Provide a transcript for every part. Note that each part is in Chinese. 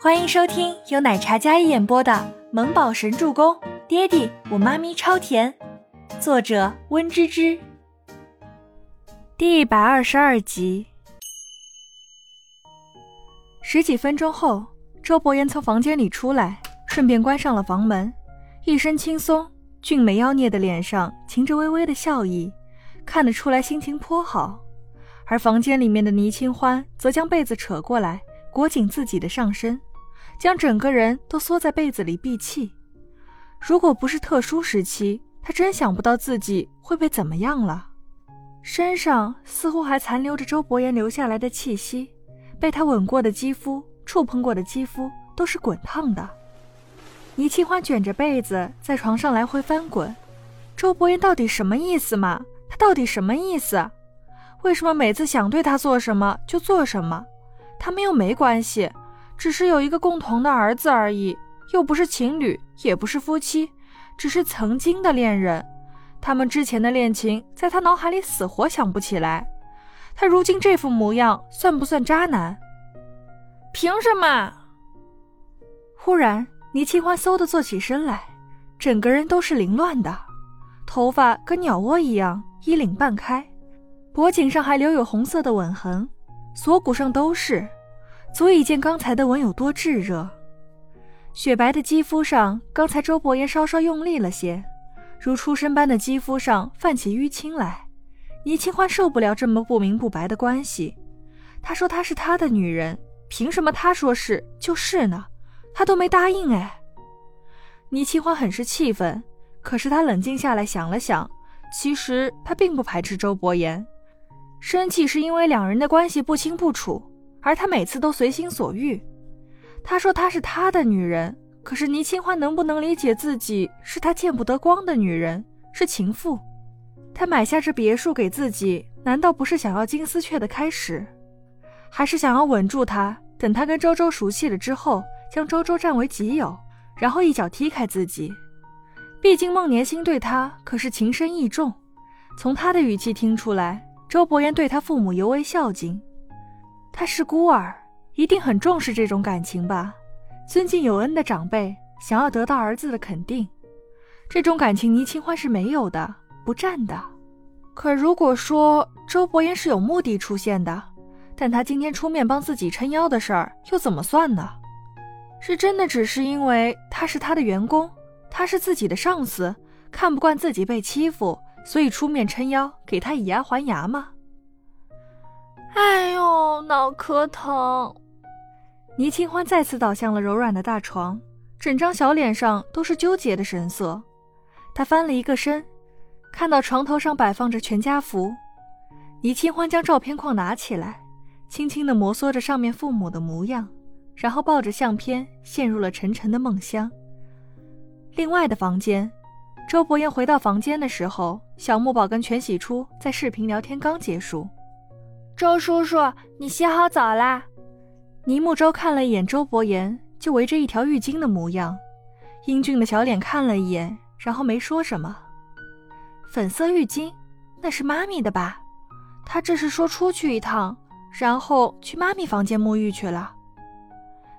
欢迎收听由奶茶一演播的《萌宝神助攻》，爹地我妈咪超甜，作者温芝芝。第一百二十二集。十几分钟后，周伯言从房间里出来，顺便关上了房门，一身轻松，俊美妖孽的脸上噙着微微的笑意，看得出来心情颇好。而房间里面的倪清欢则将被子扯过来，裹紧自己的上身，将整个人都缩在被子里闭气。如果不是特殊时期，他真想不到自己会被怎么样了。身上似乎还残留着周伯言留下来的气息，被他吻过的肌肤、触碰过的肌肤都是滚烫的。倪清欢卷着被子在床上来回翻滚，周伯言到底什么意思嘛？他到底什么意思？为什么每次想对他做什么就做什么？他们又没关系，只是有一个共同的儿子而已，又不是情侣，也不是夫妻，只是曾经的恋人。他们之前的恋情，在他脑海里死活想不起来。他如今这副模样，算不算渣男？凭什么？忽然，倪清欢嗖的坐起身来，整个人都是凌乱的，头发跟鸟窝一样，衣领半开。脖颈上还留有红色的吻痕，锁骨上都是，足以见刚才的吻有多炙热。雪白的肌肤上，刚才周伯言稍稍用力了些，如出生般的肌肤上泛起淤青来。倪清欢受不了这么不明不白的关系。他说她是他的女人，凭什么他说是就是呢？他都没答应哎。倪清欢很是气愤，可是他冷静下来想了想，其实他并不排斥周伯言。生气是因为两人的关系不清不楚，而他每次都随心所欲。他说她是他的女人，可是倪清欢能不能理解自己是他见不得光的女人，是情妇？他买下这别墅给自己，难道不是想要金丝雀的开始，还是想要稳住他，等他跟周周熟悉了之后，将周周占为己有，然后一脚踢开自己？毕竟孟年星对他可是情深意重，从他的语气听出来。周伯言对他父母尤为孝敬，他是孤儿，一定很重视这种感情吧？尊敬有恩的长辈，想要得到儿子的肯定，这种感情倪清欢是没有的，不占的。可如果说周伯言是有目的出现的，但他今天出面帮自己撑腰的事儿又怎么算呢？是真的只是因为他是他的员工，他是自己的上司，看不惯自己被欺负。所以出面撑腰，给他以牙还牙吗？脑壳疼！倪清欢再次倒向了柔软的大床，整张小脸上都是纠结的神色。他翻了一个身，看到床头上摆放着全家福。倪清欢将照片框拿起来，轻轻地摩挲着上面父母的模样，然后抱着相片陷入了沉沉的梦乡。另外的房间。周伯言回到房间的时候，小木宝跟全喜初在视频聊天刚结束。周叔叔，你洗好澡啦？倪木舟看了一眼周伯言，就围着一条浴巾的模样，英俊的小脸看了一眼，然后没说什么。粉色浴巾，那是妈咪的吧？他这是说出去一趟，然后去妈咪房间沐浴去了。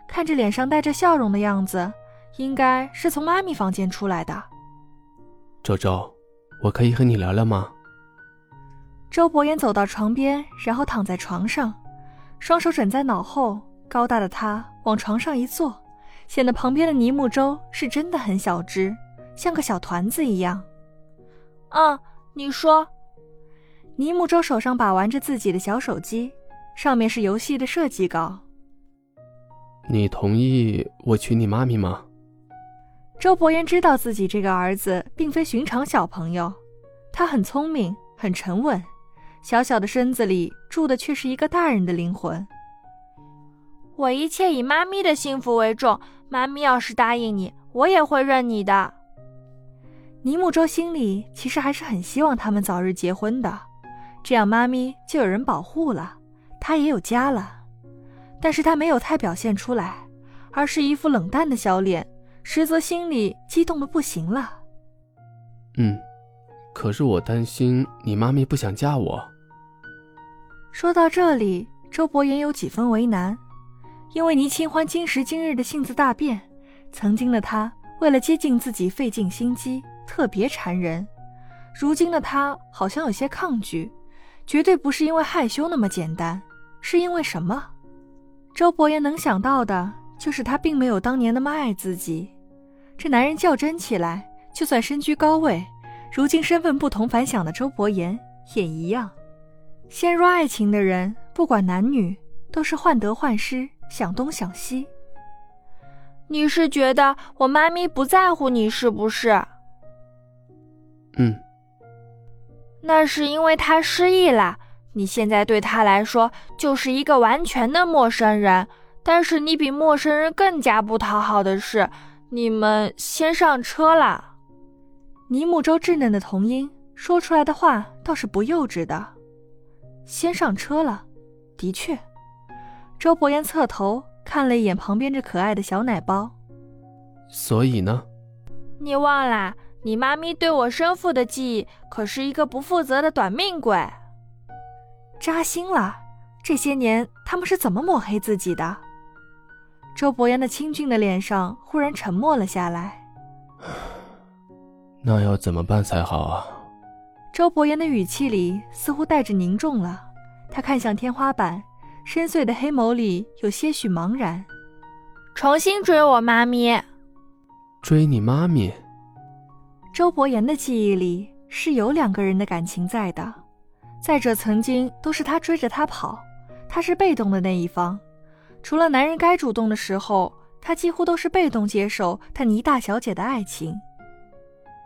看着脸上带着笑容的样子，应该是从妈咪房间出来的。周周，我可以和你聊聊吗？周伯言走到床边，然后躺在床上，双手枕在脑后，高大的他往床上一坐，显得旁边的倪木舟是真的很小只，像个小团子一样。啊，你说？倪木舟手上把玩着自己的小手机，上面是游戏的设计稿。你同意我娶你妈咪吗？周伯言知道自己这个儿子并非寻常小朋友，他很聪明，很沉稳，小小的身子里住的却是一个大人的灵魂。我一切以妈咪的幸福为重，妈咪要是答应你，我也会认你的。尼木舟心里其实还是很希望他们早日结婚的，这样妈咪就有人保护了，他也有家了。但是他没有太表现出来，而是一副冷淡的小脸。实则心里激动的不行了。嗯，可是我担心你妈咪不想嫁我。说到这里，周伯言有几分为难。因为倪清欢今时今日的性子大变，曾经的他为了接近自己费尽心机，特别缠人。如今的他好像有些抗拒，绝对不是因为害羞那么简单，是因为什么？周伯言能想到的就是他并没有当年那么爱自己。这男人较真起来，就算身居高位，如今身份不同凡响的周伯言也一样。陷入爱情的人，不管男女，都是患得患失，想东想西。你是觉得我妈咪不在乎你是不是？嗯。那是因为她失忆了，你现在对她来说就是一个完全的陌生人。但是你比陌生人更加不讨好的是。你们先上车了。倪木舟稚嫩的童音说出来的话倒是不幼稚的。先上车了，的确。周伯言侧头看了一眼旁边这可爱的小奶包。所以呢？你忘了，你妈咪对我生父的记忆可是一个不负责的短命鬼。扎心了。这些年他们是怎么抹黑自己的？周伯言的清俊的脸上忽然沉默了下来。那要怎么办才好啊？周伯言的语气里似乎带着凝重了。他看向天花板，深邃的黑眸里有些许茫然。重新追我妈咪。追你妈咪？周伯言的记忆里是有两个人的感情在的。再者，曾经都是他追着他跑，他是被动的那一方。除了男人该主动的时候，他几乎都是被动接受他倪大小姐的爱情。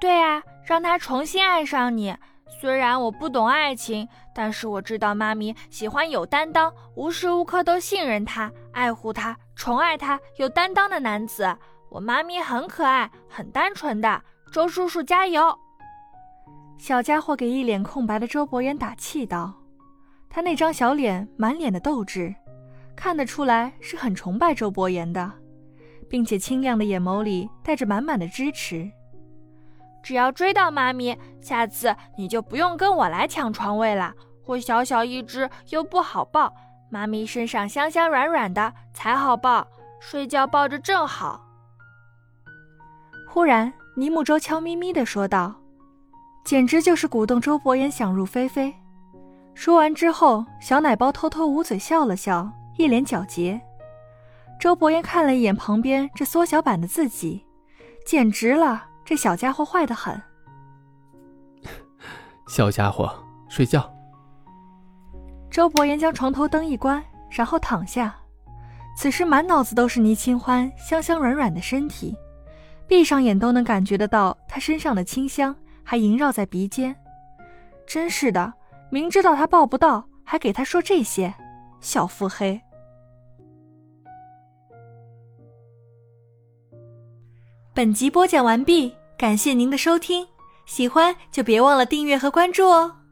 对啊，让他重新爱上你。虽然我不懂爱情，但是我知道妈咪喜欢有担当、无时无刻都信任他、爱护他、宠爱他、有担当的男子。我妈咪很可爱、很单纯的。周叔叔加油！小家伙给一脸空白的周伯言打气道：“他那张小脸满脸的斗志。”看得出来是很崇拜周伯言的，并且清亮的眼眸里带着满满的支持。只要追到妈咪，下次你就不用跟我来抢床位了。我小小一只又不好抱，妈咪身上香香软软的才好抱，睡觉抱着正好。忽然，尼木舟悄咪咪地说道：“简直就是鼓动周伯言想入非非。”说完之后，小奶包偷偷捂嘴笑了笑。一脸皎洁，周伯言看了一眼旁边这缩小版的自己，简直了，这小家伙坏得很。小家伙，睡觉。周伯言将床头灯一关，然后躺下，此时满脑子都是倪清欢香香软软的身体，闭上眼都能感觉得到她身上的清香，还萦绕在鼻尖。真是的，明知道他抱不到，还给他说这些。小腹黑。本集播讲完毕，感谢您的收听，喜欢就别忘了订阅和关注哦。